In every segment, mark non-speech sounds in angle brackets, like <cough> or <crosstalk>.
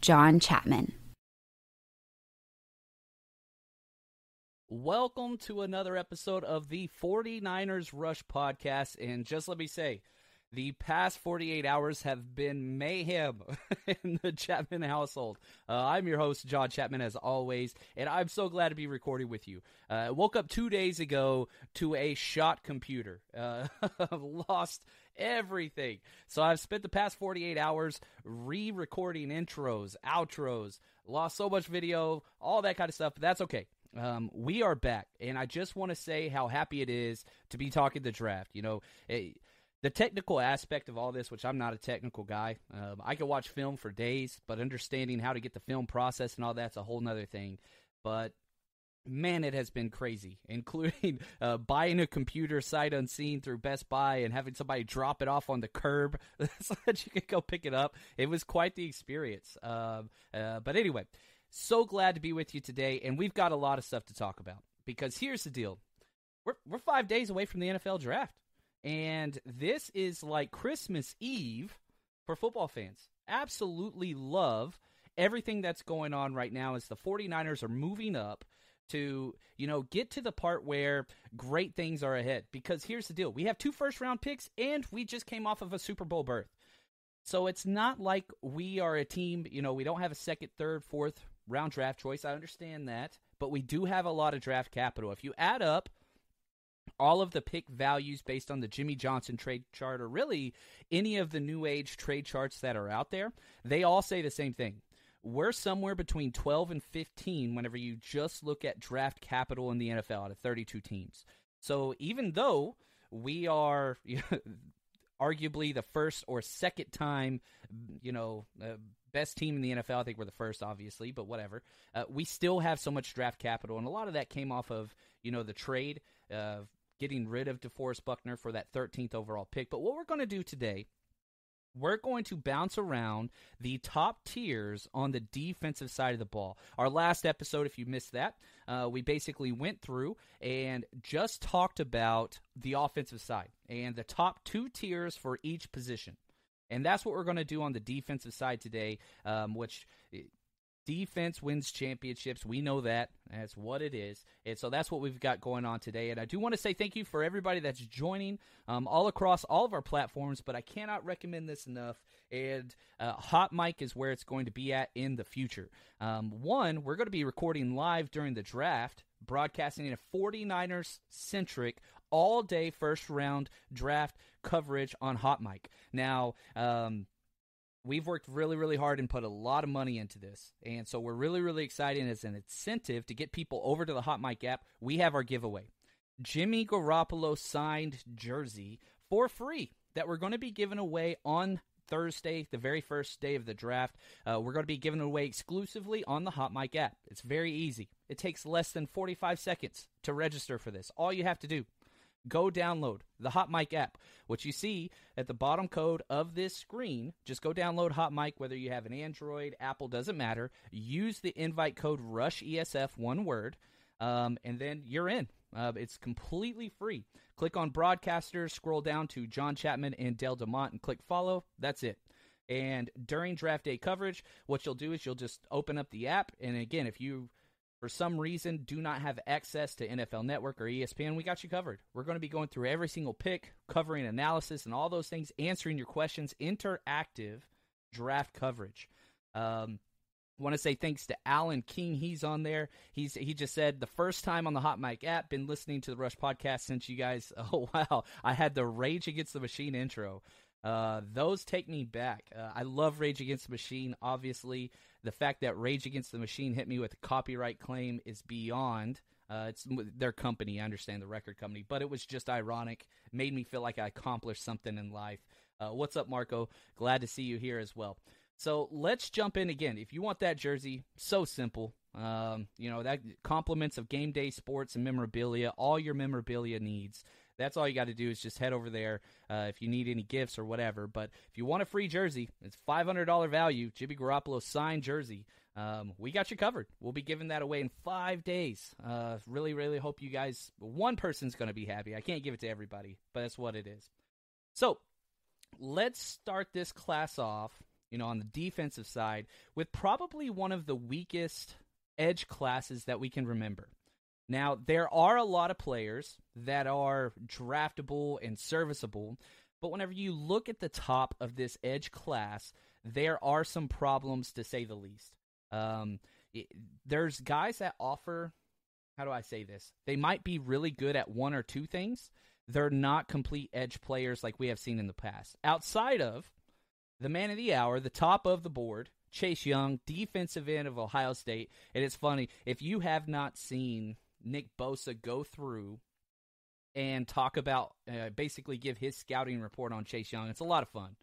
John Chapman. Welcome to another episode of the 49ers Rush podcast. And just let me say, the past 48 hours have been mayhem <laughs> in the Chapman household. Uh, I'm your host, John Chapman, as always, and I'm so glad to be recording with you. Uh, I woke up two days ago to a shot computer. Uh, <laughs> lost everything. So I've spent the past 48 hours re recording intros, outros, lost so much video, all that kind of stuff, but that's okay. Um, we are back, and I just want to say how happy it is to be talking the draft. You know, it, the technical aspect of all this, which I'm not a technical guy, um, I can watch film for days, but understanding how to get the film process and all that's a whole nother thing. But man, it has been crazy, <laughs> including uh, buying a computer sight unseen through Best Buy and having somebody drop it off on the curb <laughs> so that you could go pick it up. It was quite the experience. Uh, uh, but anyway, so glad to be with you today, and we've got a lot of stuff to talk about because here's the deal: we're we're five days away from the NFL draft, and this is like Christmas Eve for football fans. Absolutely love everything that's going on right now as the 49ers are moving up to you know get to the part where great things are ahead. Because here's the deal. We have two first round picks and we just came off of a super bowl berth. So it's not like we are a team you know we don't have a second third fourth round draft choice. I understand that. But we do have a lot of draft capital. If you add up all of the pick values based on the Jimmy Johnson trade chart, or really any of the new age trade charts that are out there, they all say the same thing we're somewhere between 12 and 15 whenever you just look at draft capital in the NFL out of 32 teams. So even though we are <laughs> arguably the first or second time, you know, uh, best team in the NFL, I think we're the first, obviously, but whatever. Uh, we still have so much draft capital, and a lot of that came off of, you know, the trade of getting rid of DeForest Buckner for that 13th overall pick. But what we're going to do today we're going to bounce around the top tiers on the defensive side of the ball. Our last episode, if you missed that, uh, we basically went through and just talked about the offensive side and the top two tiers for each position. And that's what we're going to do on the defensive side today, um, which defense wins championships. We know that. That's what it is. And so that's what we've got going on today. And I do want to say thank you for everybody that's joining um, all across all of our platforms, but I cannot recommend this enough. And uh, Hot Mic is where it's going to be at in the future. Um, one, we're going to be recording live during the draft, broadcasting in a 49ers centric all day first round draft coverage on Hot Mic. Now, um, we've worked really, really hard and put a lot of money into this. And so we're really, really excited as an incentive to get people over to the Hot Mic app. We have our giveaway Jimmy Garoppolo signed jersey for free that we're going to be giving away on Thursday, the very first day of the draft. Uh, we're going to be giving away exclusively on the Hot Mic app. It's very easy. It takes less than 45 seconds to register for this. All you have to do go download the Hot Mic app, which you see at the bottom code of this screen. Just go download Hot Mic, whether you have an Android, Apple, doesn't matter. Use the invite code RUSHESF, one word, um, and then you're in. Uh, it's completely free. Click on Broadcasters, scroll down to John Chapman and Dale Demont, and click follow. That's it. And during draft day coverage, what you'll do is you'll just open up the app. And again, if you for some reason do not have access to NFL Network or ESPN, we got you covered. We're going to be going through every single pick, covering analysis and all those things, answering your questions, interactive draft coverage. Um, Want to say thanks to Alan King. He's on there. He's he just said the first time on the Hot Mic app. Been listening to the Rush podcast since you guys. <laughs> Oh wow, I had the Rage Against the Machine intro. Uh, those take me back. Uh, I love Rage Against the Machine. Obviously, the fact that Rage Against the Machine hit me with a copyright claim is beyond. Uh, it's their company. I understand the record company, but it was just ironic. Made me feel like I accomplished something in life. Uh, what's up, Marco? Glad to see you here as well. So let's jump in again. If you want that jersey, so simple. Um, you know that compliments of game day sports and memorabilia, all your memorabilia needs. That's all you got to do is just head over there uh, if you need any gifts or whatever. But if you want a free jersey, it's five hundred dollar value. Jimmy Garoppolo signed jersey. Um, we got you covered. We'll be giving that away in five days. Uh, really, really hope you guys. One person's going to be happy. I can't give it to everybody, but that's what it is. So let's start this class off. You know, on the defensive side, with probably one of the weakest edge classes that we can remember. Now, there are a lot of players that are draftable and serviceable, but whenever you look at the top of this edge class, there are some problems to say the least. Um, it, there's guys that offer, how do I say this? They might be really good at one or two things. They're not complete edge players like we have seen in the past. Outside of the man of the hour, the top of the board, Chase Young, defensive end of Ohio State. And it's funny, if you have not seen Nick Bosa go through and talk about, uh, basically give his scouting report on Chase Young, it's a lot of fun.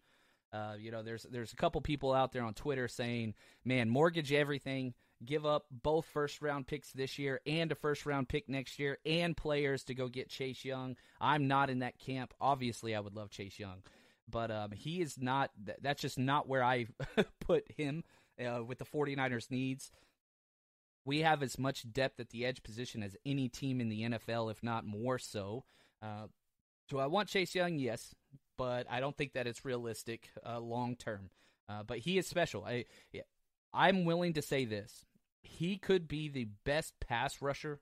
Uh, you know, there's there's a couple people out there on Twitter saying, "Man, mortgage everything, give up both first round picks this year and a first round pick next year, and players to go get Chase Young." I'm not in that camp. Obviously, I would love Chase Young, but um, he is not. That's just not where I <laughs> put him uh, with the 49ers needs. We have as much depth at the edge position as any team in the NFL, if not more so. Uh, do I want Chase Young? Yes, but I don't think that it's realistic uh, long term. Uh, but he is special. I, I'm willing to say this: he could be the best pass rusher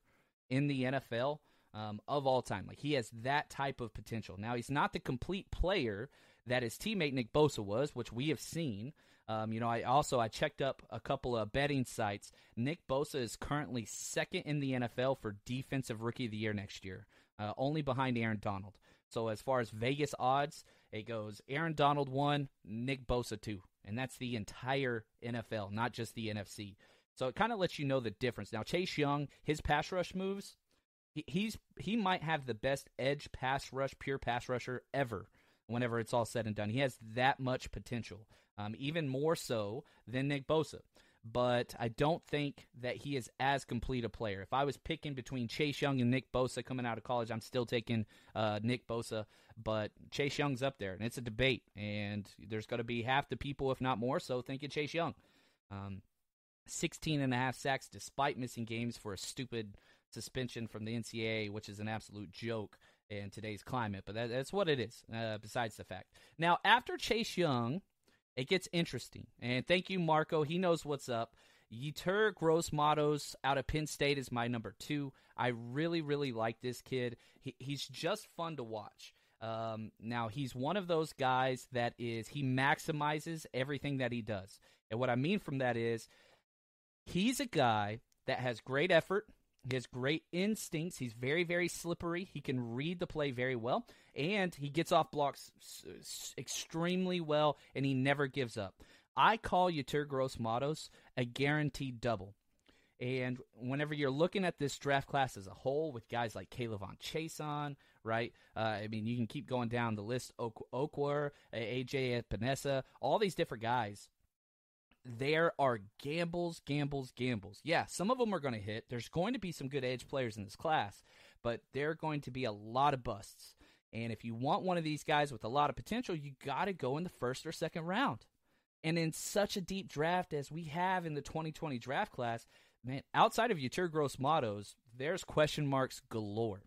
in the NFL um, of all time. Like he has that type of potential. Now he's not the complete player that his teammate Nick Bosa was, which we have seen. Um, you know, I also I checked up a couple of betting sites. Nick Bosa is currently second in the NFL for defensive rookie of the year next year, uh, only behind Aaron Donald. So as far as Vegas odds, it goes Aaron Donald one, Nick Bosa two, and that's the entire NFL, not just the NFC. So it kind of lets you know the difference. Now Chase Young, his pass rush moves, he, he's he might have the best edge pass rush, pure pass rusher ever. Whenever it's all said and done, he has that much potential, um, even more so than Nick Bosa but I don't think that he is as complete a player. If I was picking between Chase Young and Nick Bosa coming out of college, I'm still taking uh, Nick Bosa, but Chase Young's up there, and it's a debate, and there's going to be half the people, if not more so, thinking Chase Young. Um, 16 and a half sacks despite missing games for a stupid suspension from the NCAA, which is an absolute joke in today's climate, but that, that's what it is, uh, besides the fact. Now, after Chase Young – it gets interesting. And thank you, Marco. He knows what's up. Yetur Gross Matos out of Penn State is my number two. I really, really like this kid. He, he's just fun to watch. Um, now he's one of those guys that is he maximizes everything that he does, and what I mean from that is he's a guy that has great effort. He has great instincts. He's very, very slippery. He can read the play very well, and he gets off blocks extremely well, and he never gives up. I call Yetur Gross Matos a guaranteed double. And whenever you're looking at this draft class as a whole, with guys like K'Lavon Chaisson, right? Uh, I mean, you can keep going down the list. Ok- Okwar, AJ Epenesa, all these different guys there are gambles, gambles, gambles. Yeah, some of them are going to hit. There's going to be some good edge players in this class, but there are going to be a lot of busts. And if you want one of these guys with a lot of potential, you got to go in the first or second round. And in such a deep draft as we have in the 2020 draft class, man, outside of Yetur Gross Matos, there's question marks galore.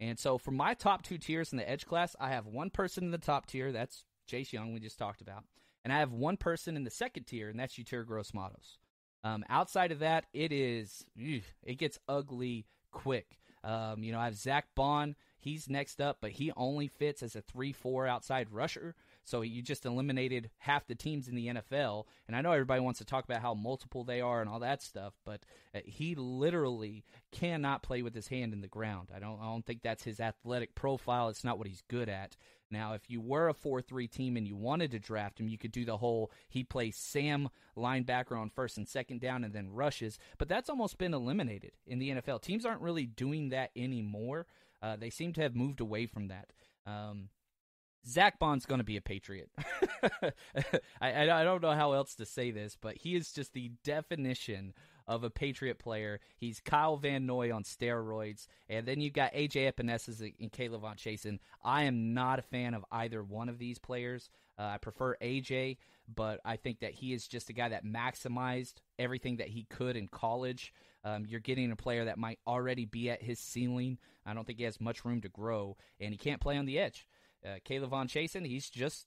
And so for my top two tiers in the edge class, I have one person in the top tier. That's Chase Young, we just talked about. And I have one person in the second tier, and that's Yetur Gross Matos. Um, outside of that, it is it gets ugly quick. Um, you know, I have Zack Baun. He's next up, but he only fits as a three-four outside rusher. So you just eliminated half the teams in the NFL. And I know everybody wants to talk about how multiple they are and all that stuff, but uh, he literally cannot play with his hand in the ground. I don't I don't think that's his athletic profile. It's not what he's good at. Now, if you were a 4 3 team and you wanted to draft him, you could do the whole he plays Sam linebacker on first and second down and then rushes, but that's almost been eliminated in the NFL. Teams aren't really doing that anymore. Uh, they seem to have moved away from that. Um, Zack Baun's going to be a Patriot. <laughs> I, I, don't know how else to say this, but he is just the definition of a Patriot player. He's Kyle Van Noy on steroids. And then you've got AJ Epenesa and K'Lavon Chaisson. I am not a fan of either one of these players. Uh, I prefer AJ, but I think that he is just a guy that maximized everything that he could in college. Um, you're getting a player that might already be at his ceiling. I don't think he has much room to grow, and he can't play on the edge. Uh, K'Lavon Chaisson, he's just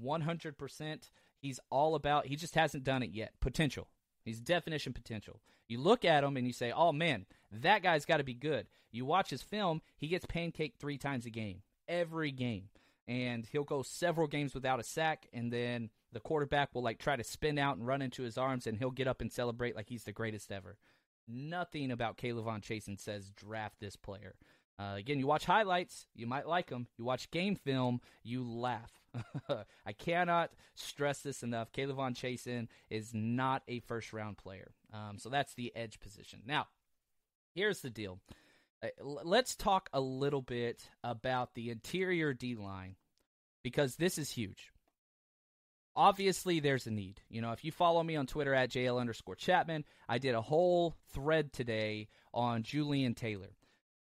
100%. He's all about, he just hasn't done it yet. Potential. He's definition potential. You look at him and you say, oh man, that guy's got to be good. You watch his film, he gets pancaked three times a game, every game. And he'll go several games without a sack, and then the quarterback will like try to spin out and run into his arms, and he'll get up and celebrate like he's the greatest ever. Nothing about K'Lavon Chaisson says draft this player. Uh, again, you watch highlights, you might like him. You watch game film, you laugh. <laughs> I cannot stress this enough. K'Lavon Chaisson is not a first round player. Um, so that's the edge position. Now, here's the deal. Uh, let's talk a little bit about the interior D line because this is huge. Obviously, there's a need. You know, if you follow me on Twitter at JL underscore Chapman, I did a whole thread today on Jullian Taylor.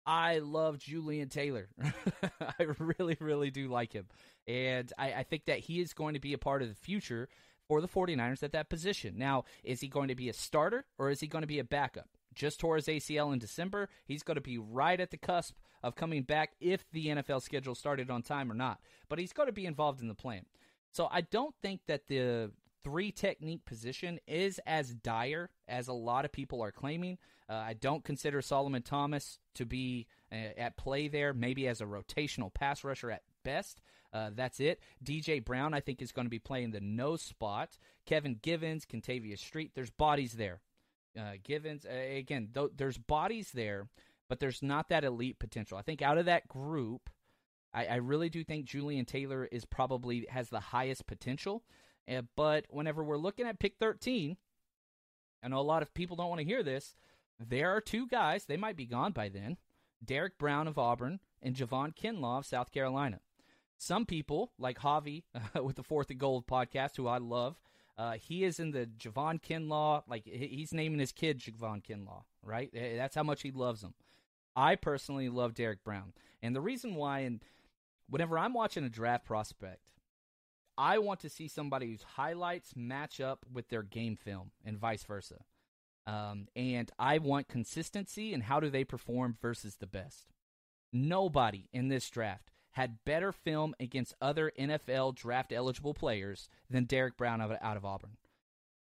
I love Jullian Taylor. <laughs> I really, really do like him. And I, I, think that he is going to be a part of the future for the 49ers at that position. Now, is he going to be a starter or is he going to be a backup? Just tore his ACL in December. He's going to be right at the cusp of coming back if the NFL schedule started on time or not. But he's going to be involved in the plan. So I don't think that the three technique position is as dire as a lot of people are claiming. Uh, I don't consider Solomon Thomas to be uh, at play there, maybe as a rotational pass rusher at best. Uh, that's it. DJ Brown, I think, is going to be playing the nose spot. Kevin Givens, Kentavius Street, there's bodies there. Uh, Givens, again, th- there's bodies there, but there's not that elite potential. I think out of that group, I, I really do think Jullian Taylor is probably has the highest potential. Uh, but whenever we're looking at pick 13, I know a lot of people don't want to hear this. There are two guys, they might be gone by then Derrick Brown of Auburn and Javon Kinlaw of South Carolina. Some people, like Javi uh, <laughs> with the Fourth and Gold podcast, who I love, uh, he is in the Javon Kinlaw, like he's naming his kid Javon Kinlaw, right? That's how much he loves him. I personally love Derrick Brown. And the reason why, and whenever I'm watching a draft prospect, I want to see somebody whose highlights match up with their game film and vice versa. Um, and I want consistency and how do they perform versus the best. Nobody in this draft had better film against other NFL draft eligible players than Derrick Brown out of Auburn.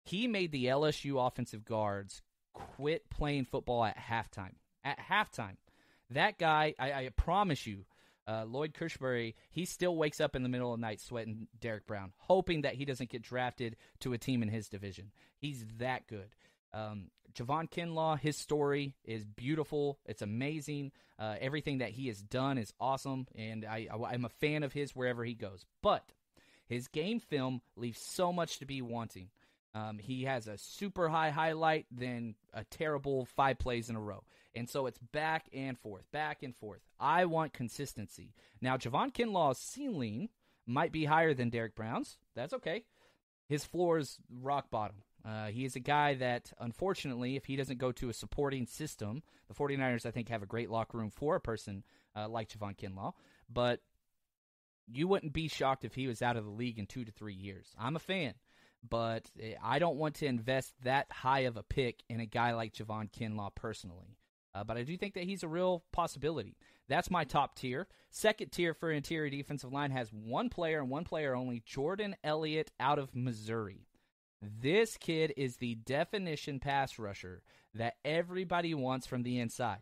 He made the LSU offensive guards quit playing football at halftime. At halftime. That guy, I, I promise you, uh, Lloyd Cushenberry, he still wakes up in the middle of the night sweating Derrick Brown, hoping that he doesn't get drafted to a team in his division. He's that good. Um, Javon Kinlaw, his story is beautiful. It's amazing. Uh, everything that he has done is awesome, and I, I, I'm a fan of his wherever he goes. But his game film leaves so much to be wanting. Um, he has a super high highlight, then a terrible five plays in a row. And so it's back and forth, back and forth. I want consistency. Now, Javon Kinlaw's ceiling might be higher than Derrick Brown's. That's okay. His floor is rock bottom. Uh, he is a guy that, unfortunately, if he doesn't go to a supporting system, the 49ers, I think, have a great locker room for a person uh, like Javon Kinlaw. But you wouldn't be shocked if he was out of the league in two to three years. I'm a fan but eh, I don't want to invest that high of a pick in a guy like Javon Kinlaw personally. Uh, but I do think that he's a real possibility. That's my top tier. Second tier for interior defensive line has one player and one player only Jordan Elliott out of Missouri. This kid is the definition pass rusher that everybody wants from the inside.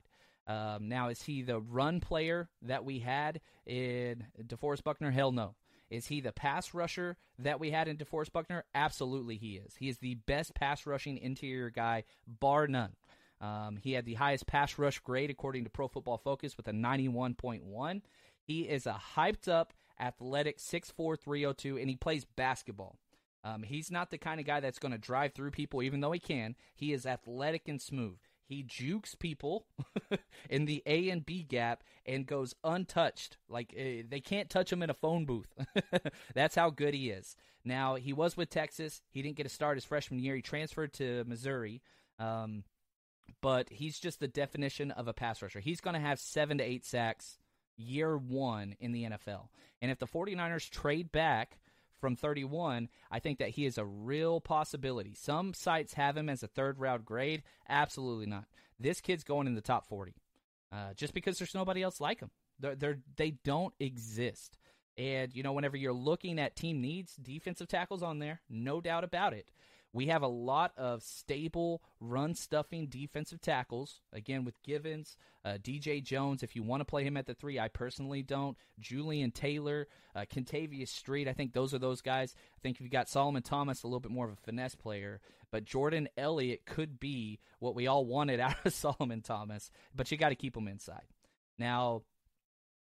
Um, now, is he the run player that we had in DeForest Buckner? Hell no. Is he the pass rusher that we had in DeForest Buckner? Absolutely, he is. He is the best pass rushing interior guy, bar none. Um, he had the highest pass rush grade according to Pro Football Focus with a 91.1. He is a hyped up, athletic 6'4, 302, and he plays basketball. Um, he's not the kind of guy that's going to drive through people, even though he can. He is athletic and smooth. He jukes people <laughs> in the A and B gap and goes untouched. Like uh, they can't touch him in a phone booth. <laughs> That's how good he is. Now he was with Texas. He didn't get a start his freshman year. He transferred to Missouri. Um, but he's just the definition of a pass rusher. He's going to have seven to eight sacks year one in the NFL. And if the 49ers trade back from 31, I think that he is a real possibility. Some sites have him as a third round grade. Absolutely not. This kid's going in the top 40 uh, just because there's nobody else like him. They're, they're, they don't exist. And, you know, whenever you're looking at team needs, defensive tackles on there, no doubt about it. We have a lot of stable run stuffing defensive tackles. Again, with Givens, uh, DJ Jones. If you want to play him at the three, I personally don't. Jullian Taylor, uh, Kentavius Street. I think those are those guys. I think you've got Solomon Thomas, a little bit more of a finesse player. But Jordan Elliott could be what we all wanted <laughs> out of Solomon Thomas. But you got to keep him inside. Now,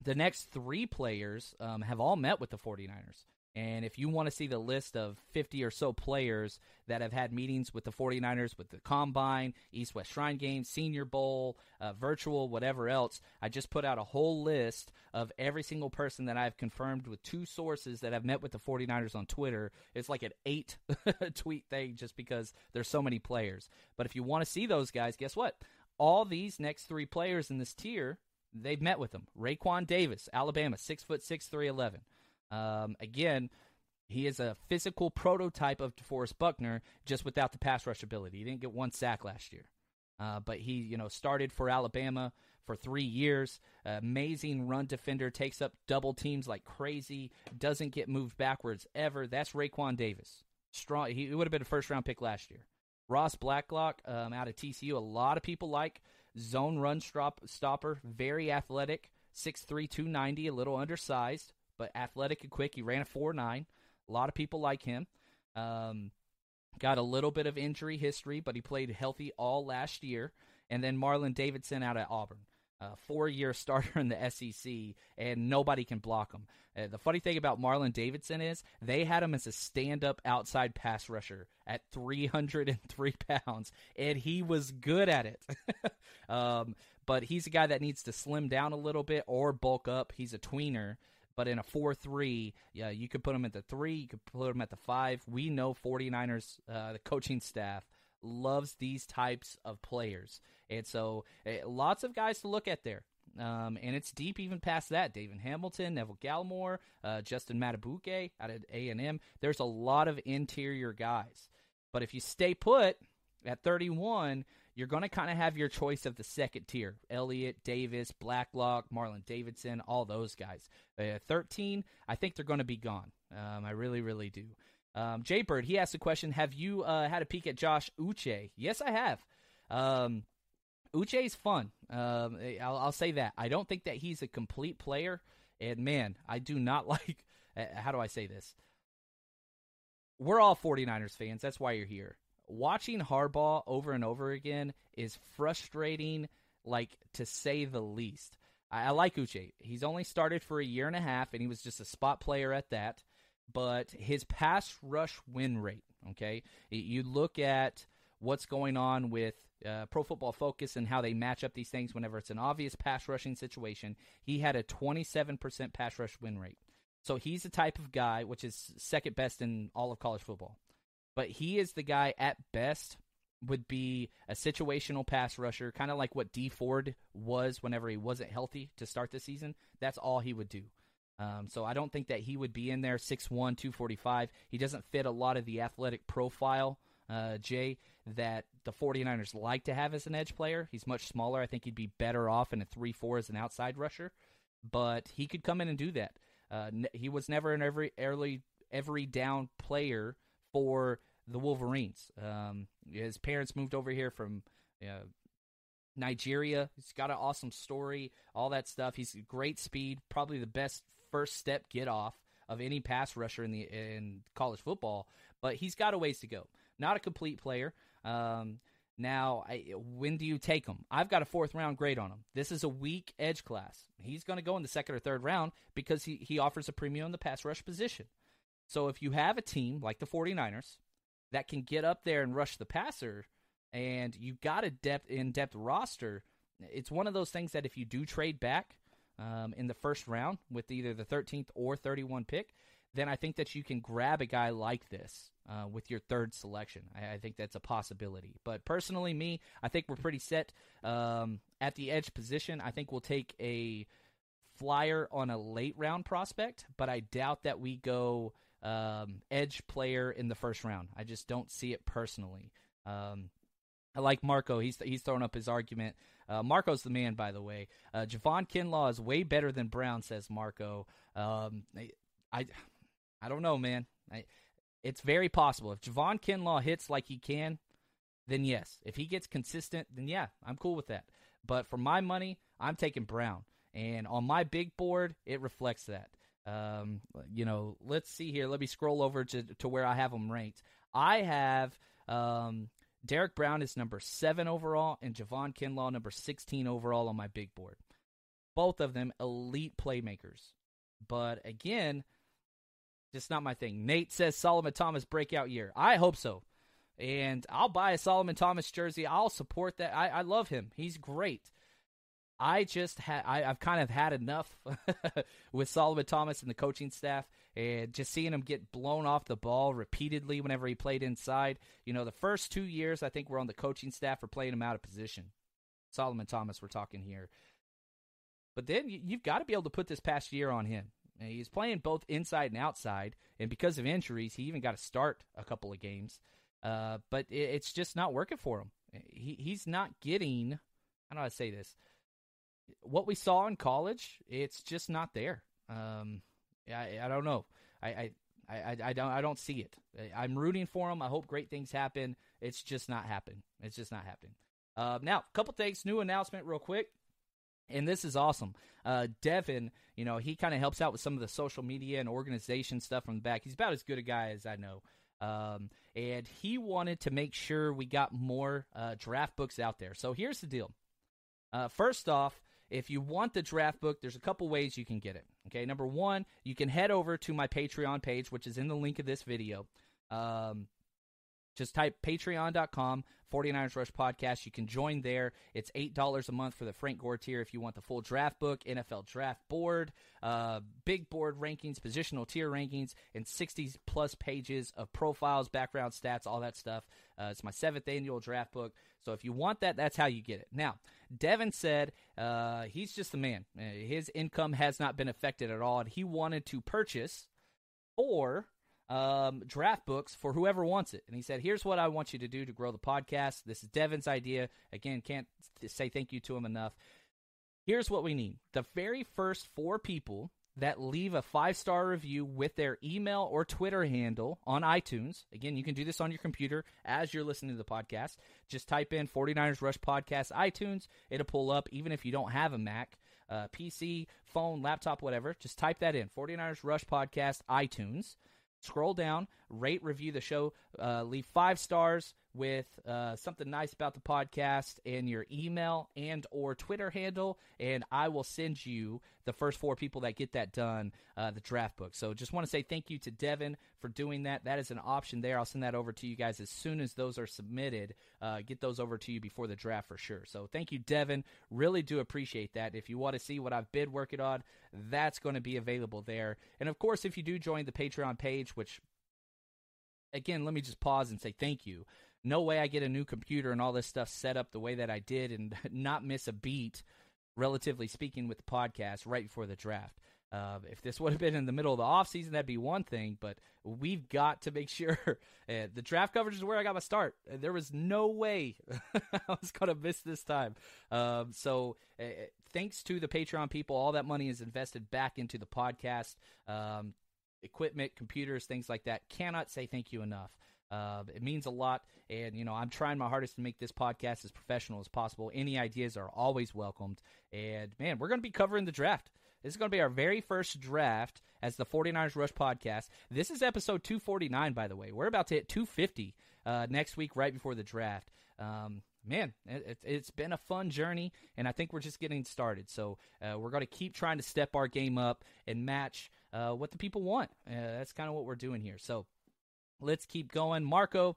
the next three players um, have all met with the 49ers. And if you want to see the list of 50 or so players that have had meetings with the 49ers, with the Combine, East West Shrine Game, Senior Bowl, uh, virtual, whatever else, I just put out a whole list of every single person that I've confirmed with two sources that have met with the 49ers on Twitter. It's like an eight <laughs> tweet thing just because there's so many players. But if you want to see those guys, guess what? All these next three players in this tier, they've met with them. Raekwon Davis, Alabama, six foot six, three eleven. Um, again, he is a physical prototype of DeForest Buckner, just without the pass rush ability. He didn't get one sack last year, uh, but he, you know, started for Alabama for three years. Uh, amazing run defender, takes up double teams like crazy. Doesn't get moved backwards ever. That's Raekwon Davis. Strong. He would have been a first round pick last year. Ross Blacklock um, out of TCU. A lot of people like zone run stop, stopper. Very athletic. 6'3", 290, a little undersized but athletic and quick. He ran a 4 9. A lot of people like him. Um, got a little bit of injury history, but he played healthy all last year. And then Marlon Davidson out at Auburn. Uh, four year <laughs> starter in the SEC, and nobody can block him. Uh, the funny thing about Marlon Davidson is they had him as a stand up outside pass rusher at 303 <laughs> pounds, and he was good at it. <laughs> um, but he's a guy that needs to slim down a little bit or bulk up. He's a tweener. But in a 4 3, yeah, you could put them at the 3, you could put them at the 5. We know 49ers, uh, the coaching staff, loves these types of players. And so uh, lots of guys to look at there. Um, and it's deep even past that. David Hamilton, Neville Gallimore, uh, Justin Madubuike out of A&M. There's a lot of interior guys. But if you stay put at 31, you're going to kind of have your choice of the second tier Elliott, Davis, Blacklock, Marlon Davidson, all those guys. Uh, 13, I think they're going to be gone. Um, I really, really do. Um, Jay Bird, he asked a question Have you uh, had a peek at Josh Uche? Yes, I have. Um, is fun. Um, I'll, I'll, say that. I don't think that he's a complete player. And man, I do not <laughs> like. Uh, how do I say this? We're all 49ers fans. That's why you're here watching Harbaugh over and over again is frustrating, like to say the least. I, I like Uche. He's only started for a year and a half, and he was just a spot player at that. But his pass rush win rate, okay, you look at what's going on with uh, Pro Football Focus and how they match up these things whenever it's an obvious pass rushing situation. He had a 27% pass rush win rate. So he's the type of guy, which is second best in all of college football but he is the guy at best would be a situational pass rusher, kind of like what Dee Ford was whenever he wasn't healthy to start the season. That's all he would do. Um, so I don't think that he would be in there 6'1", 245. He doesn't fit a lot of the athletic profile, uh, Jay, that the 49ers like to have as an edge player. He's much smaller. I think he'd be better off in a 3-4 as an outside rusher. But he could come in and do that. Uh, he was never an every early every down player for the Wolverines. Um, his parents moved over here from uh, Nigeria. He's got an awesome story, all that stuff. He's great speed, probably the best first step get off of any pass rusher in the in college football, but he's got a ways to go. Not a complete player. Um, now, I, when do you take him? I've got a fourth round grade on him. This is a weak edge class. He's going to go in the second or third round because he, he offers a premium in the pass rush position. So if you have a team like the 49ers that can get up there and rush the passer, and you've got a depth in depth roster, it's one of those things that if you do trade back um, in the first round with either the 13th or 31 pick, then I think that you can grab a guy like this uh, with your third selection. I, I, think that's a possibility. But personally, me, I think we're pretty set um, at the edge position. I think we'll take a flyer on a late round prospect, but I doubt that we go um, edge player in the first round. I just don't see it personally. Um, I like Marco. He's he's throwing up his argument. Uh, Marco's the man, by the way. Uh, Javon Kinlaw is way better than Brown, says Marco. Um, I, I, I don't know, man. I, it's very possible if Javon Kinlaw hits like he can, then yes. If he gets consistent, then yeah, I'm cool with that. But for my money, I'm taking Brown, and on my big board, it reflects that. Um, you know, let's see here. Let me scroll over to to where I have them ranked. I have um, Derrick Brown is number seven overall, and Javon Kinlaw number 16 overall on my big board. Both of them elite playmakers. But again, just not my thing. Nate says Solomon Thomas breakout year. I hope so. And I'll buy a Solomon Thomas jersey. I'll support that. I, I love him. He's great. I just had I, have kind of had enough <laughs> with Solomon Thomas and the coaching staff, and just seeing him get blown off the ball repeatedly whenever he played inside. You know, the first two years I think we're on the coaching staff for playing him out of position. Solomon Thomas, we're talking here. But then you've got to be able to put this past year on him. He's playing both inside and outside, and because of injuries, he even got to start a couple of games. Uh, but it's just not working for him. He, he's not getting. I know how I say this? What we saw in college, it's just not there. Um, I, I don't know. I, I, I, I don't I don't see it. I'm rooting for him. I hope great things happen. It's just not happening. It's just not happening. Uh, now, a couple things. New announcement, real quick. And this is awesome. Uh, Devin, you know, he kind of helps out with some of the social media and organization stuff from the back. He's about as good a guy as I know. Um, and he wanted to make sure we got more uh, draft books out there. So here's the deal. Uh, first off, if you want the draft book, there's a couple ways you can get it. Okay, number one, you can head over to my Patreon page, which is in the link of this video. Um, just type patreon.com 49ers Rush Podcast. You can join there. It's $8 a month for the Frank Gore tier if you want the full draft book, NFL draft board, uh, big board rankings, positional tier rankings, and 60 plus pages of profiles, background stats, all that stuff. Uh, it's my seventh annual draft book. So if you want that, that's how you get it. Now, Devin said uh, he's just the man. Uh, his income has not been affected at all, and he wanted to purchase four um, draft books for whoever wants it. And he said, Here's what I want you to do to grow the podcast. This is Devin's idea. Again, can't say thank you to him enough. Here's what we need the very first four people that leave a five star review with their email or Twitter handle on iTunes. Again, you can do this on your computer as you're listening to the podcast. Just type in 49ers Rush Podcast iTunes. It'll pull up even if you don't have a Mac, uh, PC, phone, laptop, whatever. Just type that in 49ers Rush Podcast iTunes. Scroll down, rate, review the show, uh, leave five stars with uh, something nice about the podcast and your email and or Twitter handle, and I will send you the first four people that get that done uh, the draft book. So just want to say thank you to Devin for doing that. That is an option there. I'll send that over to you guys as soon as those are submitted. Uh, get those over to you before the draft for sure. So thank you, Devin. Really do appreciate that. If you want to see what I've been working on, that's going to be available there. And of course, if you do join the Patreon page, which again, let me just pause and say thank you no way I get a new computer and all this stuff set up the way that I did and <laughs> not miss a beat, relatively speaking, with the podcast right before the draft. Uh, if this would have been in the middle of the offseason, that'd be one thing, but we've got to make <laughs> sure uh, the draft coverage is where I got my start. There was no way <laughs> I was going to miss this time. Um, so, uh, thanks to the Patreon people, all that money is invested back into the podcast, um, equipment, computers, things like that. Cannot say thank you enough. Uh, it means a lot, and you know I'm trying my hardest to make this podcast as professional as possible. Any ideas are always welcomed, and man, we're going to be covering the draft. This is going to be our very first draft as the 49ers Rush podcast. This is episode 249, by the way. We're about to hit 250 uh, next week, right before the draft. Um, man, it, has been a fun journey, and I think we're just getting started. So uh, we're going to keep trying to step our game up and match uh, what the people want. Uh, that's kind of what we're doing here. So let's keep going. Marco,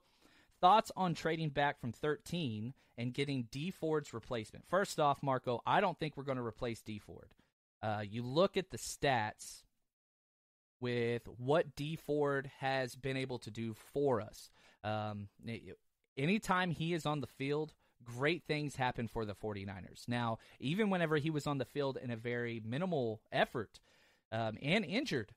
thoughts on trading back from 13 and getting Dee Ford's replacement? First off, Marco, I don't think we're going to replace Dee Ford. Uh, you look at the stats with what Dee Ford has been able to do for us. Um, anytime he is on the field, great things happen for the 49ers. Now, even whenever he was on the field in a very minimal effort um, and injured,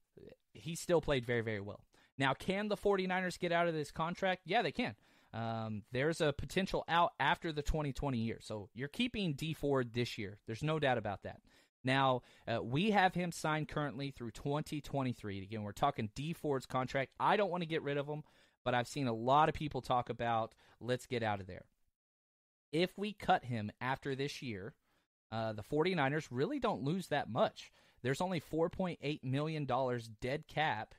he still played very, very well. Now, can the 49ers get out of this contract? Yeah, they can. Um, there's a potential out after the 2020 year. So you're keeping Dee Ford this year. There's no doubt about that. Now, uh, we have him signed currently through 2023. Again, we're talking Dee Ford's contract. I don't want to get rid of him, but I've seen a lot of people talk about let's get out of there if we cut him after this year, uh, the 49ers really don't lose that much. There's only $4.8 million dead cap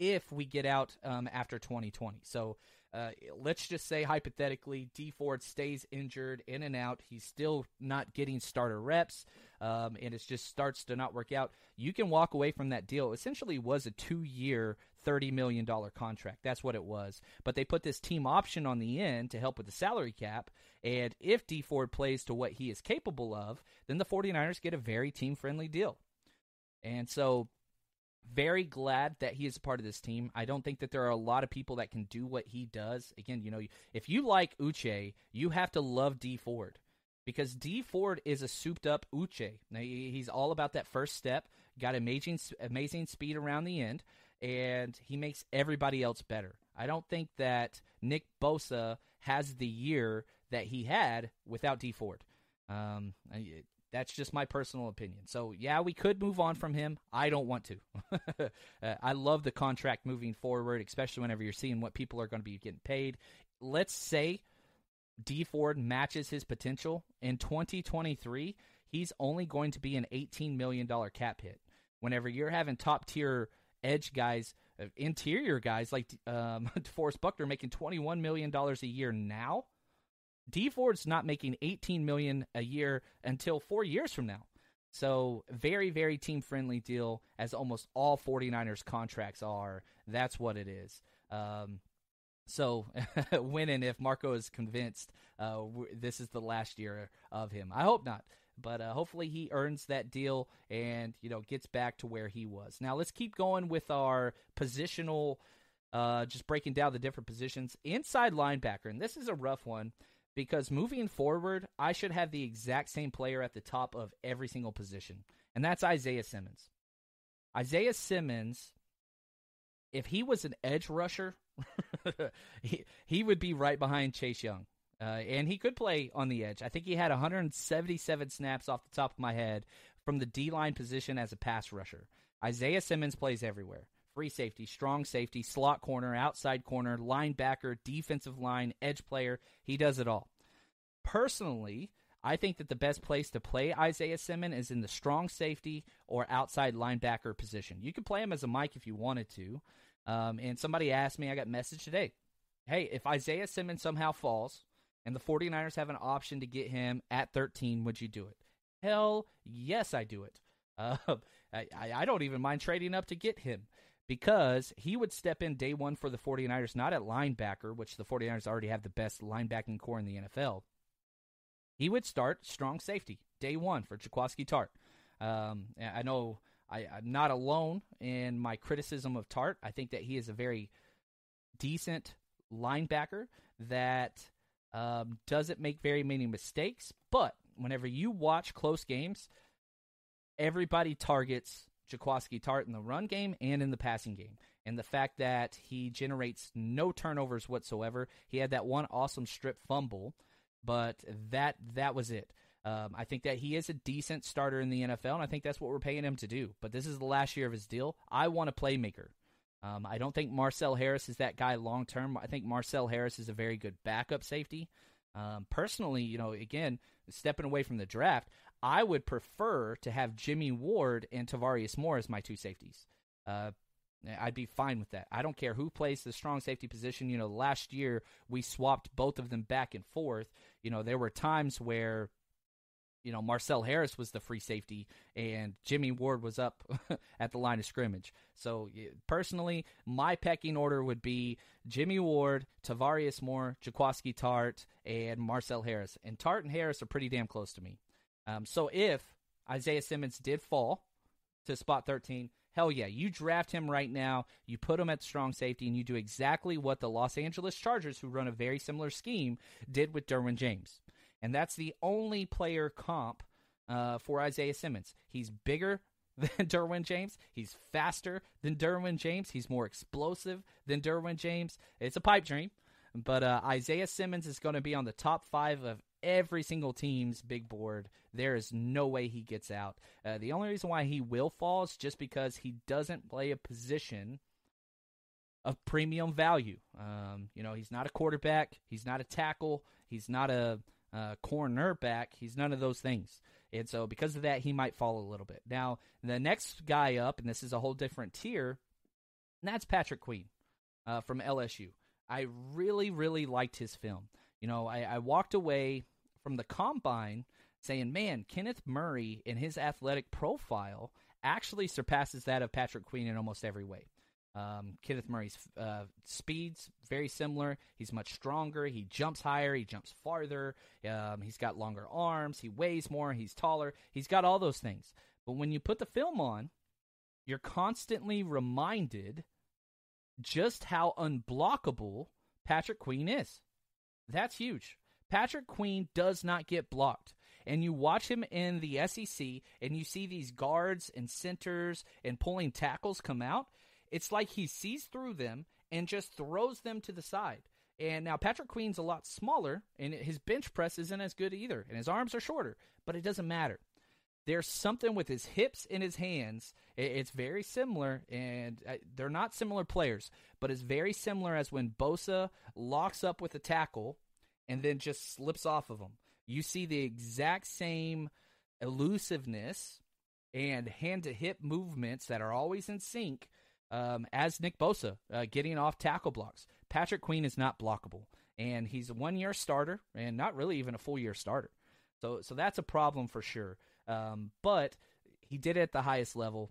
if we get out um, after 2020. So uh, let's just say hypothetically, Dee Ford stays injured in and out. He's still not getting starter reps, um, and it just starts to not work out. You can walk away from that deal. It Essentially, was a two-year, thirty million dollar contract. That's what it was. But they put this team option on the end to help with the salary cap. And if Dee Ford plays to what he is capable of, then the 49ers get a very team-friendly deal. And so very glad that he is a part of this team. I don't think that there are a lot of people that can do what he does. Again, you know, if you like Uche, you have to love Dee Ford because Dee Ford is a souped up Uche. Now, he's all about that first step, got amazing amazing speed around the end, and he makes everybody else better. I don't think that Nick Bosa has the year that he had without Dee Ford. Um, that's just my personal opinion. So, yeah, we could move on from him. I don't want to. <laughs> uh, I love the contract moving forward, especially whenever you're seeing what people are going to be getting paid. Let's say Dee Ford matches his potential in 2023, he's only going to be an $18 million cap hit. Whenever you're having top tier edge guys, uh, interior guys like um, <laughs> DeForest Buckner making $21 million a year now, Dee Ford's not making 18 million a year until 4 years from now. So, very very team friendly deal as almost all 49ers contracts are. That's what it is. Um, so, <laughs> winning if Marco is convinced uh, this is the last year of him. I hope not, but uh, hopefully he earns that deal and you know gets back to where he was. Now let's keep going with our positional, uh, just breaking down the different positions. Inside linebacker, and this is a rough one because moving forward, I should have the exact same player at the top of every single position, and that's Isaiah Simmons. Isaiah Simmons, if he was an edge rusher, <laughs> he, he would be right behind Chase Young. Uh, and he could play on the edge. I think he had 177 snaps off the top of my head from the D line position as a pass rusher. Isaiah Simmons plays everywhere free safety, strong safety, slot corner, outside corner, linebacker, defensive line, edge player. He does it all. Personally, I think that the best place to play Isaiah Simmons is in the strong safety or outside linebacker position. You could play him as a Mike if you wanted to. Um, and somebody asked me, I got message today. Hey, if Isaiah Simmons somehow falls and the 49ers have an option to get him at 13, would you do it? Hell yes, I do it. <laughs> Uh, I, I don't even mind trading up to get him because he would step in day one for the 49ers, not at linebacker, which the 49ers already have the best linebacking core in the NFL. He would start strong safety day one for Jaquiski Tartt. Um, I know I, am not alone in my criticism of Tartt. I think that he is a very decent linebacker that um, doesn't make very many mistakes. But whenever you watch close games, everybody targets Jaquiski Tartt in the run game and in the passing game. And the fact that he generates no turnovers whatsoever. He had that one awesome strip fumble, but that that was it. Um, I think that he is a decent starter in the NFL, and I think that's what we're paying him to do. But this is the last year of his deal. I want a playmaker. Um, I don't think Marcel Harris is that guy long term. I think Marcel Harris is a very good backup safety. Um, personally, you know, again, stepping away from the draft, I would prefer to have Jimmy Ward and Tarvarius Moore as my two safeties. Uh, I'd be fine with that. I don't care who plays the strong safety position. You know, last year we swapped both of them back and forth. You know, there were times where, you know, Marcel Harris was the free safety and Jimmy Ward was up <laughs> at the line of scrimmage. So personally, my pecking order would be Jimmy Ward, Tarvarius Moore, Jaquiski Tartt, and Marcel Harris. And Tartt and Harris are pretty damn close to me. Um, so if Isaiah Simmons did fall to spot 13, hell yeah, you draft him right now, you put him at strong safety, and you do exactly what the Los Angeles Chargers, who run a very similar scheme, did with Derwin James. And that's the only player comp uh, for Isaiah Simmons. He's bigger <laughs> than Derwin James. He's faster than Derwin James. He's more explosive than Derwin James. It's a pipe dream. But uh, Isaiah Simmons is going to be on the top five of every single team's big board. There is no way he gets out. Uh, the only reason why he will fall is just because he doesn't play a position of premium value. Um, you know, he's not a quarterback, he's not a tackle, he's not a uh, cornerback, he's none of those things. And so, because of that, he might fall a little bit. Now, the next guy up, and this is a whole different tier, and that's Patrick Queen uh, from LSU. I really, really liked his film. You know, I, I walked away from the combine saying, man, Kenneth Murray in his athletic profile actually surpasses that of Patrick Queen in almost every way. Um, Kenneth Murray's uh, speed's very similar. He's much stronger. He jumps higher. He jumps farther. Um, he's got longer arms. He weighs more. He's taller. He's got all those things. But when you put the film on, you're constantly reminded just how unblockable Patrick Queen is. That's huge. Patrick Queen does not get blocked. And you watch him in the SEC and you see these guards and centers and pulling tackles come out. It's like he sees through them and just throws them to the side. And now Patrick Queen's a lot smaller and his bench press isn't as good either. And his arms are shorter, but it doesn't matter. There's something with his hips and his hands. It's very similar, and uh, they're not similar players, but it's very similar as when Bosa locks up with a tackle and then just slips off of them. You see the exact same elusiveness and hand to hip movements that are always in sync um, as Nick Bosa uh, getting off tackle blocks. Patrick Queen is not blockable, and he's a one year starter and not really even a full year starter. So, so that's a problem for sure. Um, but he did it at the highest level.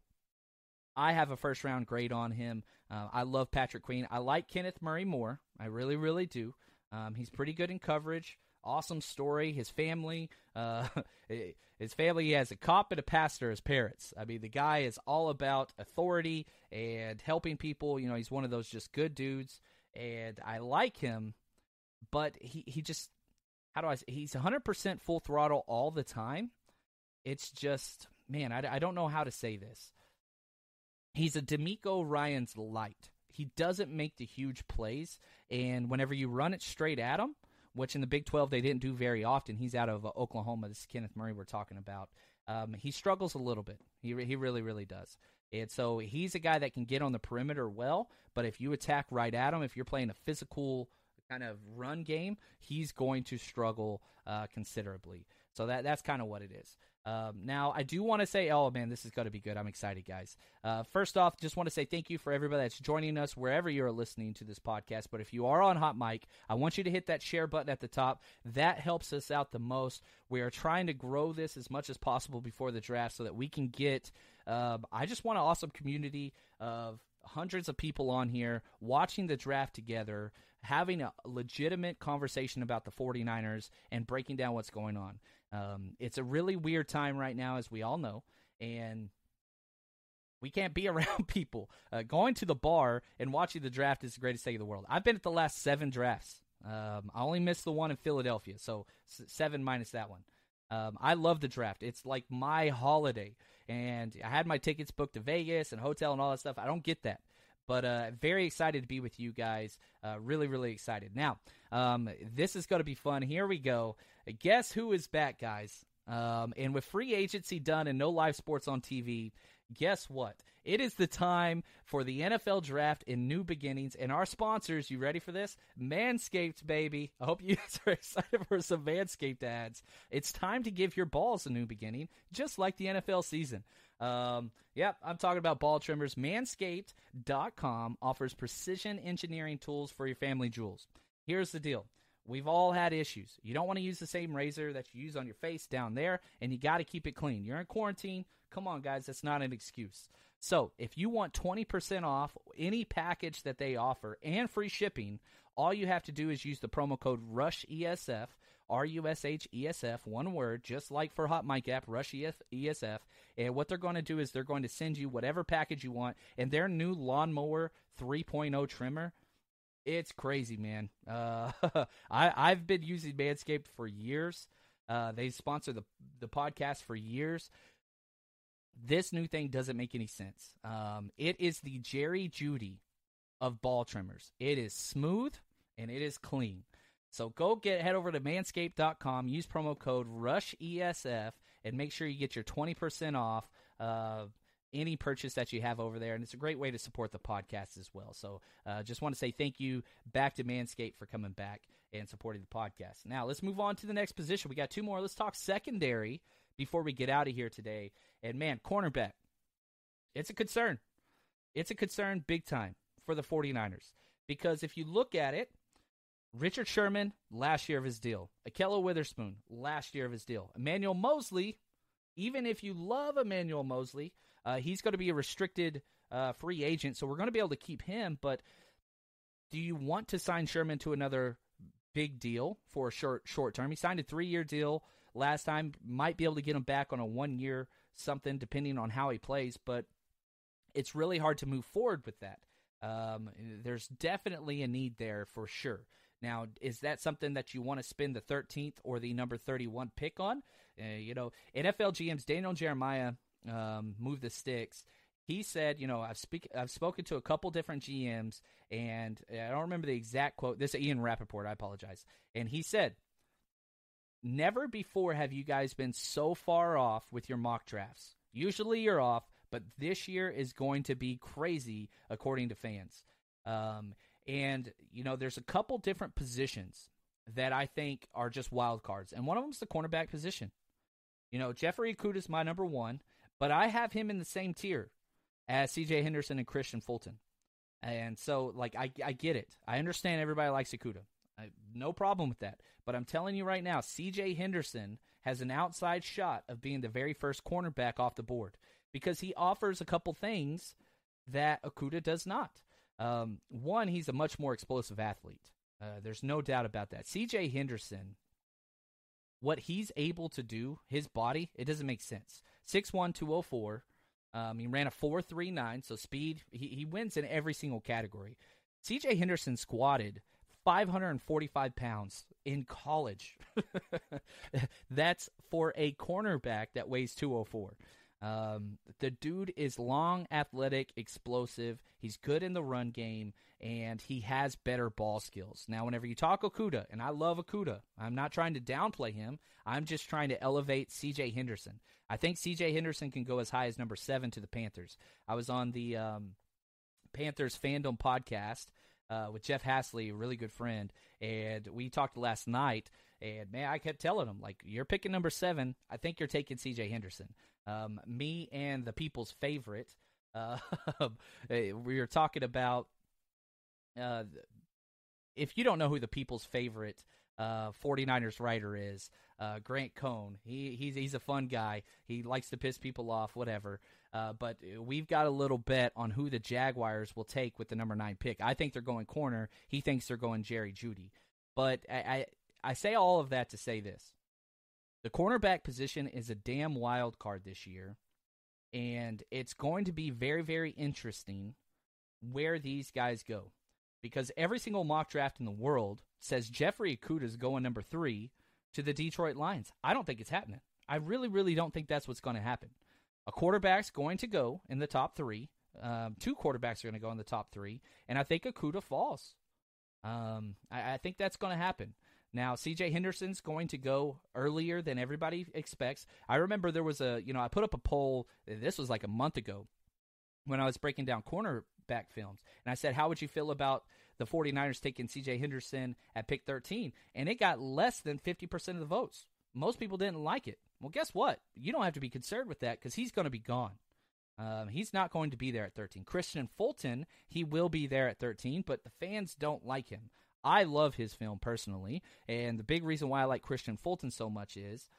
I have a first round grade on him. Uh, I love Patrick Queen. I like Kenneth Murray more. I really, really do. Um, he's pretty good in coverage. Awesome story. His family, uh, <laughs> his family, he has a cop and a pastor as parents. I mean, the guy is all about authority and helping people. You know, he's one of those just good dudes, and I like him. But he he just how do I? Say, he's 100% full throttle all the time. It's just man, I, I don't know how to say this. He's a DeMeco Ryans light he doesn't make the huge plays. And whenever you run it straight at him, which in the Big 12 they didn't do very often, he's out of uh, Oklahoma. This is Kenneth Murray we're talking about. Um, he struggles a little bit. He he really really does. And so he's a guy that can get on the perimeter well, but if you attack right at him, if you're playing a physical kind of run game, he's going to struggle uh, considerably. So that that's kind of what it is. Um, now, I do want to say, oh man, this is going to be good. I'm excited, guys. Uh, first off, just want to say thank you for everybody that's joining us wherever you're listening to this podcast. But if you are on Hot Mic, I want you to hit that share button at the top. That helps us out the most. We are trying to grow this as much as possible before the draft so that we can get. Uh, I just want an awesome community of hundreds of people on here watching the draft together, having a legitimate conversation about the 49ers and breaking down what's going on. Um, it's a really weird time right now, as we all know, and we can't be <laughs> around people. Uh, going to the bar and watching the draft is the greatest thing in the world. I've been at the last seven drafts. Um, I only missed the one in Philadelphia, so seven minus that one. Um, I love the draft. It's like my holiday, and I had my tickets booked to Vegas and hotel and all that stuff. I don't get that. But uh, very excited to be with you guys. Uh, really, really excited. Now, um, this is going to be fun. Here we go. Guess who is back, guys? Um, and with free agency done and no live sports on TV, guess what? It is the time for the NFL draft and new beginnings. And our sponsors, you ready for this? Manscaped, baby. I hope you <laughs> guys are excited for some Manscaped ads. It's time to give your balls a new beginning, just like the NFL season. Um, yep, I'm talking about ball trimmers. Manscaped.com offers precision engineering tools for your family jewels. Here's the deal. We've all had issues. You don't want to use the same razor that you use on your face down there, and you got to keep it clean. You're in quarantine. Come on, guys. That's not an excuse. So, if you want 20% off any package that they offer and free shipping, all you have to do is use the promo code RUSHESF, R U S H E S F, one word, just like for Hot Mic app, Rush ESF. And what they're going to do is they're going to send you whatever package you want, and their new lawnmower 3.0 trimmer. It's crazy, man. Uh, <laughs> I, I've been using Manscaped for years. Uh, they sponsor the the podcast for years. This new thing doesn't make any sense. Um, it is the Jerry Jeudy of ball trimmers. It is smooth and it is clean. So go get head over to manscaped.com, use promo code RUSHESF, and make sure you get your 20% off uh, any purchase that you have over there. And it's a great way to support the podcast as well. So uh, just want to say thank you back to Manscaped for coming back and supporting the podcast. Now let's move on to the next position. We got two more. Let's talk secondary before we get out of here today. And man, cornerback, it's a concern. It's a concern big time for the 49ers. Because if you look at it, Richard Sherman, last year of his deal. Ahkello Witherspoon, last year of his deal. Emmanuel Moseley, even if you love Emmanuel Moseley, uh, he's going to be a restricted uh, free agent, so we're going to be able to keep him. But do you want to sign Sherman to another big deal for a short short term? He signed a three year deal last time. Might be able to get him back on a one year something, depending on how he plays. But it's really hard to move forward with that. Um, there's definitely a need there for sure. Now, is that something that you want to spend the 13th or the number 31 pick on? Uh, you know, NFL GMs Daniel Jeremiah um, move the sticks. He said, you know, I've speak I've spoken to a couple different GMs, and I don't remember the exact quote. This is Ian Rapoport. I apologize. And he said, "Never before have you guys been so far off with your mock drafts. Usually you're off, but this year is going to be crazy, according to fans." Um, and, you know, there's a couple different positions that I think are just wild cards. And one of them is the cornerback position. You know, Jeffrey Okudah is my number one, but I have him in the same tier as CJ Henderson and Kristian Fulton. And so, like, I, I get it. I understand everybody likes Okudah. I, no problem with that. But I'm telling you right now, CJ Henderson has an outside shot of being the very first cornerback off the board because he offers a couple things that Okudah does not. Um, one, he's a much more explosive athlete. Uh, there's no doubt about that. CJ Henderson, what he's able to do, his body, it doesn't make sense. 6'1, 204. Um, he ran a 4.39, so speed, he, he wins in every single category. CJ Henderson squatted 545 pounds in college. <laughs> That's for a cornerback that weighs 204. Um, the dude is long, athletic, explosive. He's good in the run game, and he has better ball skills. Now, whenever you talk Okudah, and I love Okudah, I'm not trying to downplay him. I'm just trying to elevate C.J. Henderson. I think C.J. Henderson can go as high as number seven to the Panthers. I was on the um, Panthers fandom podcast uh, with Jeff Hasley, a really good friend, and we talked last night. And man, I kept telling him like, "You're picking number seven. I think you're taking C.J. Henderson." Um, me and the people's favorite. Uh, <laughs> we were talking about. Uh, if you don't know who the people's favorite uh, 49ers writer is, uh, Grant Cohn. He he's he's a fun guy. He likes to piss people off, whatever. Uh, but we've got a little bet on who the Jaguars will take with the number nine pick. I think they're going corner. He thinks they're going Jerry Jeudy. But I, I I say all of that to say this: the cornerback position is a damn wild card this year, and it's going to be very, very interesting where these guys go. Because every single mock draft in the world says Jeffrey Okudah is going number three to the Detroit Lions. I don't think it's happening. I really, really don't think that's what's going to happen. A quarterback's going to go in the top three. Um, two quarterbacks are going to go in the top three, and I think Okudah falls. Um, I, I think that's going to happen. Now, CJ Henderson's going to go earlier than everybody expects. I remember there was a, you know, I put up a poll, this was like a month ago when I was breaking down cornerback films. And I said, How would you feel about the 49ers taking CJ Henderson at pick 13? And it got less than 50% of the votes. Most people didn't like it. Well, guess what? You don't have to be concerned with that because he's going to be gone. Um, he's not going to be there at 13. Kristian Fulton, he will be there at 13, but the fans don't like him. I love his film personally, and the big reason why I like Kristian Fulton so much is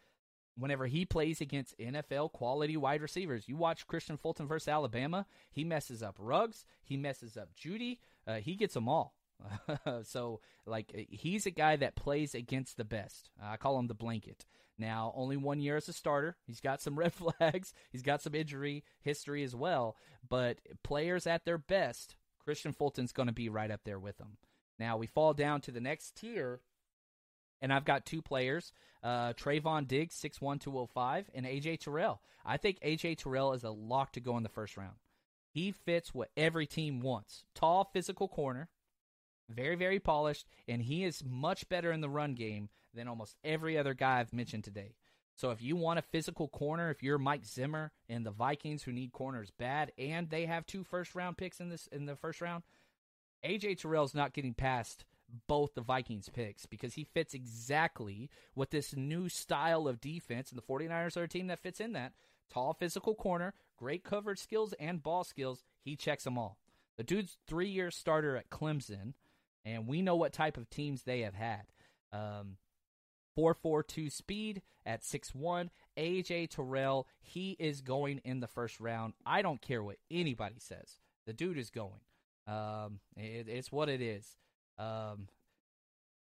whenever he plays against NFL quality wide receivers. You watch Christian Fulton versus Alabama, he messes up Ruggs, he messes up Jeudy, uh, he gets them all. <laughs> so, like, he's a guy that plays against the best. I call him the blanket. Now, only one year as a starter. He's got some <laughs> red flags. He's got some injury history as well. But players at their best, Kristian Fulton's going to be right up there with them. Now, we fall down to the next tier, and I've got two players uh, Trevon Diggs, 6'1, 205, and AJ Terrell. I think AJ Terrell is a lock to go in the first round. He fits what every team wants tall, physical corner, very, very polished, and he is much better in the run game than almost every other guy I've mentioned today. So if you want a physical corner, if you're Mike Zimmer and the Vikings who need corners bad, and they have two first round picks in this in the first round, AJ Terrell's not getting past both the Vikings picks because he fits exactly what this new style of defense and the 49ers are a team that fits in that. Tall physical corner, great coverage skills and ball skills. He checks them all. The dude's three year starter at Clemson, and we know what type of teams they have had. Um, 442 speed at 6'1. AJ Terrell, he is going in the first round. I don't care what anybody says. The dude is going. Um, it, it's what it is. Um,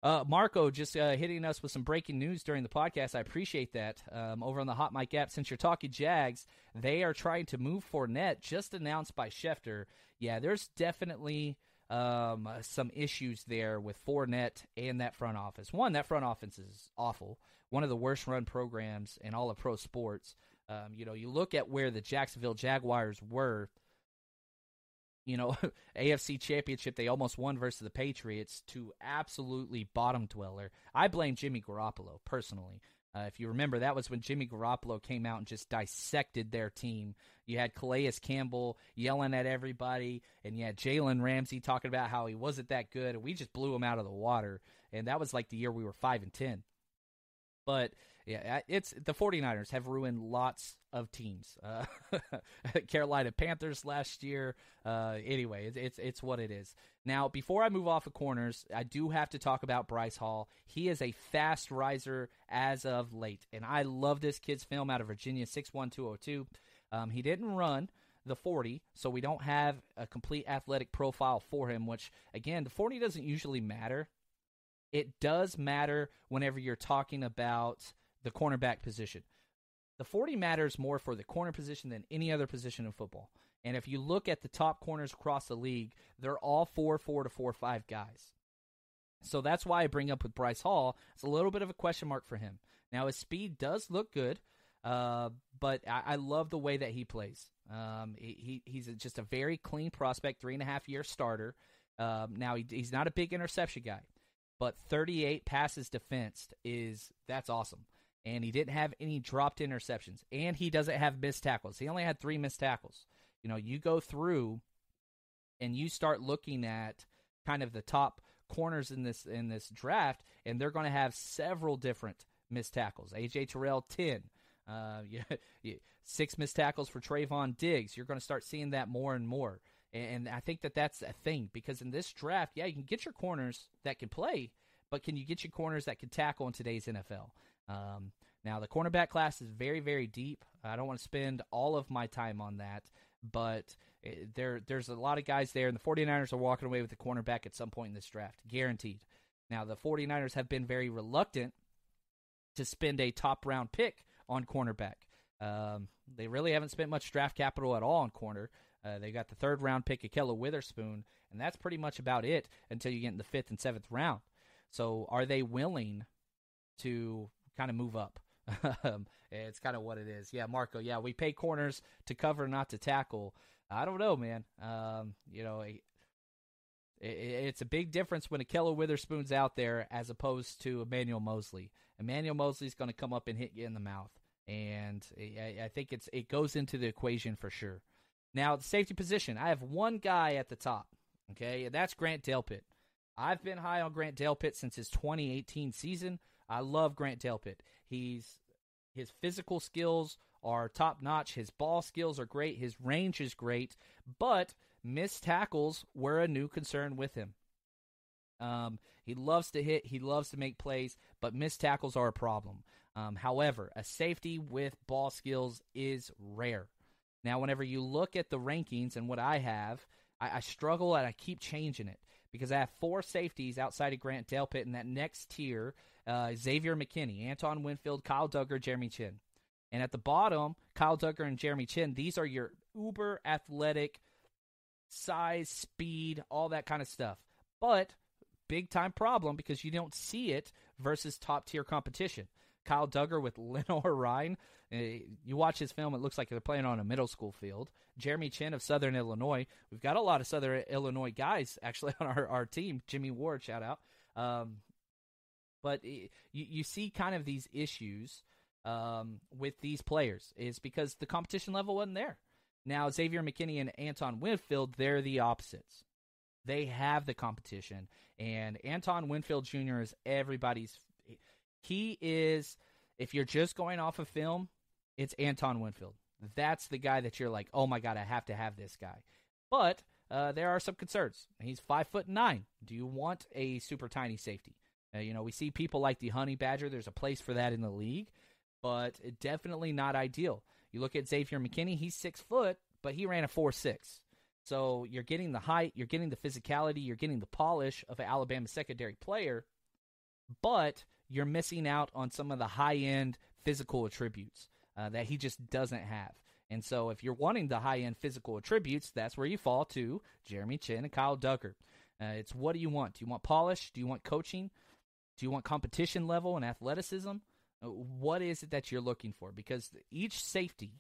uh, Marco just uh, hitting us with some breaking news during the podcast. I appreciate that. Um, over on the Hot Mic app, since you're talking Jags, they are trying to move Fournette, just announced by Schefter. Yeah, there's definitely um, some issues there with Fournette and that front office. One, that front office is awful. One of the worst run programs in all of pro sports. Um, you know, you look at where the Jacksonville Jaguars were. You know, <laughs> AFC Championship, they almost won versus the Patriots to absolutely bottom dweller. I blame Jimmy Garoppolo personally. Uh, if you remember, that was when Jimmy Garoppolo came out and just dissected their team. You had Calais Campbell yelling at everybody, and you had Jalen Ramsey talking about how he wasn't that good, and we just blew him out of the water. And that was like the year we were five and ten. But yeah, it's the 49ers have ruined lots of teams. Uh, <laughs> Carolina Panthers last year. Uh, anyway, it's, it's it's what it is. Now, before I move off of corners, I do have to talk about Bryce Hall. He is a fast riser as of late, and I love this kid's film out of Virginia, six one two zero oh two. Um, he didn't run the 40, so we don't have a complete athletic profile for him, which, again, the 40 doesn't usually matter. It does matter whenever you're talking about the cornerback position. The 40 matters more for the corner position than any other position in football. And if you look at the top corners across the league, they're all 4 4 to 4 5 guys. So that's why I bring up with Bryce Hall. It's a little bit of a question mark for him. Now, his speed does look good, uh, but I, I, love the way that he plays. Um, he, he's just a very clean prospect, three and a half year starter. Um, now, he, he's not a big interception guy, but 38 passes defensed is that's awesome and he didn't have any dropped interceptions, and he doesn't have missed tackles. He only had three missed tackles. You know, you go through and you start looking at kind of the top corners in this in this draft, and they're going to have several different missed tackles. AJ Terrell ten, uh, <laughs> yeah, six missed tackles for Trevon Diggs. You're going to start seeing that more and more, and I think that that's a thing because in this draft, yeah, you can get your corners that can play, but can you get your corners that can tackle in today's NFL? Um, now, the cornerback class is very, very deep. I don't want to spend all of my time on that, but eh, there, there's a lot of guys there, and the 49ers are walking away with a cornerback at some point in this draft, guaranteed. Now, the 49ers have been very reluctant to spend a top round pick on cornerback. Um, they really haven't spent much draft capital at all on corner. Uh, they got the third round pick, Ahkello Witherspoon, and that's pretty much about it until you get in the fifth and seventh round. So, are they willing to kind of move up. <laughs> Um, it's kind of what it is. Yeah, Marco. Yeah, we pay corners to cover, not to tackle. I don't know, man. Um, you know, It's a big difference when Ahkello Witherspoon's out there as opposed to Emmanuel Moseley. Emmanuel Moseley's going to come up and hit you in the mouth, and I think it's it goes into the equation for sure. Now, the safety position, I have one guy at the top, okay, and that's Grant Delpit. I've been high on Grant Delpit since his 2018 season. I love Grant Delpit. He's his physical skills are top notch. His ball skills are great. His range is great, but missed tackles were a new concern with him. Um, he loves to hit. He loves to make plays, but missed tackles are a problem. Um, however, a safety with ball skills is rare. Now, whenever you look at the rankings and what I have, I, I struggle and I keep changing it because I have four safeties outside of Grant Delpit in that next tier uh, Xavier McKinney, Antoine Winfield, Kyle Dugger, Jeremy Chinn. And at the bottom, Kyle Dugger and Jeremy Chinn, these are your uber athletic size, speed, all that kind of stuff. But big time problem because you don't see it versus top tier competition. Kyle Dugger with <laughs> Lenoir-Rhyne. Uh, you watch his film, it looks like they're playing on a middle school field. Jeremy Chinn of Southern Illinois. We've got a lot of Southern Illinois guys actually <laughs> on our, our team. Jimmy Ward, shout out. Um, but it, you, you see kind of these issues um, with these players is because the competition level wasn't there. Now, Xavier McKinney and Antoine Winfield, they're the opposites. They have the competition, and Antoine Winfield Jr. is everybody's. He is, if you're just going off of film, it's Antoine Winfield. That's the guy that you're like, oh my god, I have to have this guy. But uh, there are some concerns. He's five foot nine. Do you want a super tiny safety? Uh, you know, we see people like the Honey Badger. There's a place for that in the league, but definitely not ideal. You look at Xavier McKinney. He's six foot, but he ran a four six. So you're getting the height, you're getting the physicality, you're getting the polish of an Alabama secondary player, but you're missing out on some of the high end physical attributes uh, that he just doesn't have. And so, if you're wanting the high end physical attributes, that's where you fall to Jeremy Chinn and Kyle Dugger. Uh, it's what do you want? Do you want polish? Do you want coaching? Do you want competition level and athleticism? Uh, what is it that you're looking for? Because each safety,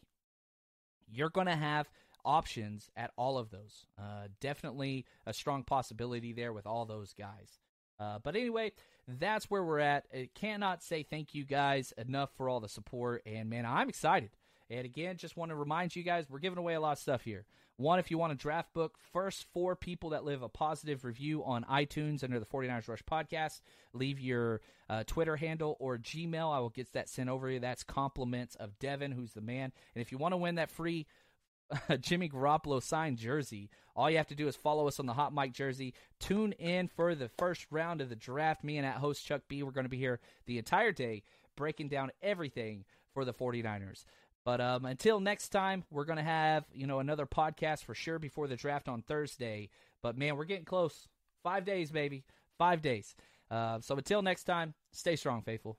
you're going to have options at all of those. Uh, definitely a strong possibility there with all those guys. Uh, but anyway, that's where we're at. I cannot say thank you guys enough for all the support. And man, I'm excited. And again, just want to remind you guys, we're giving away a lot of stuff here. One, if you want a draft book, first four people that leave a positive review on iTunes under the 49ers Rush podcast, leave your uh, Twitter handle or Gmail. I will get that sent over to you. That's compliments of Devin, who's the man. And if you want to win that free <laughs> Jimmy Garoppolo signed jersey, all you have to do is follow us on the Hot Mic jersey. Tune in for the first round of the draft. Me and at host Chuck B, we're going to be here the entire day breaking down everything for the 49ers. But um, until next time, we're going to have you know another podcast for sure before the draft on Thursday. But man, we're getting close. Five days, baby. Five days. Uh, so until next time, stay strong, faithful.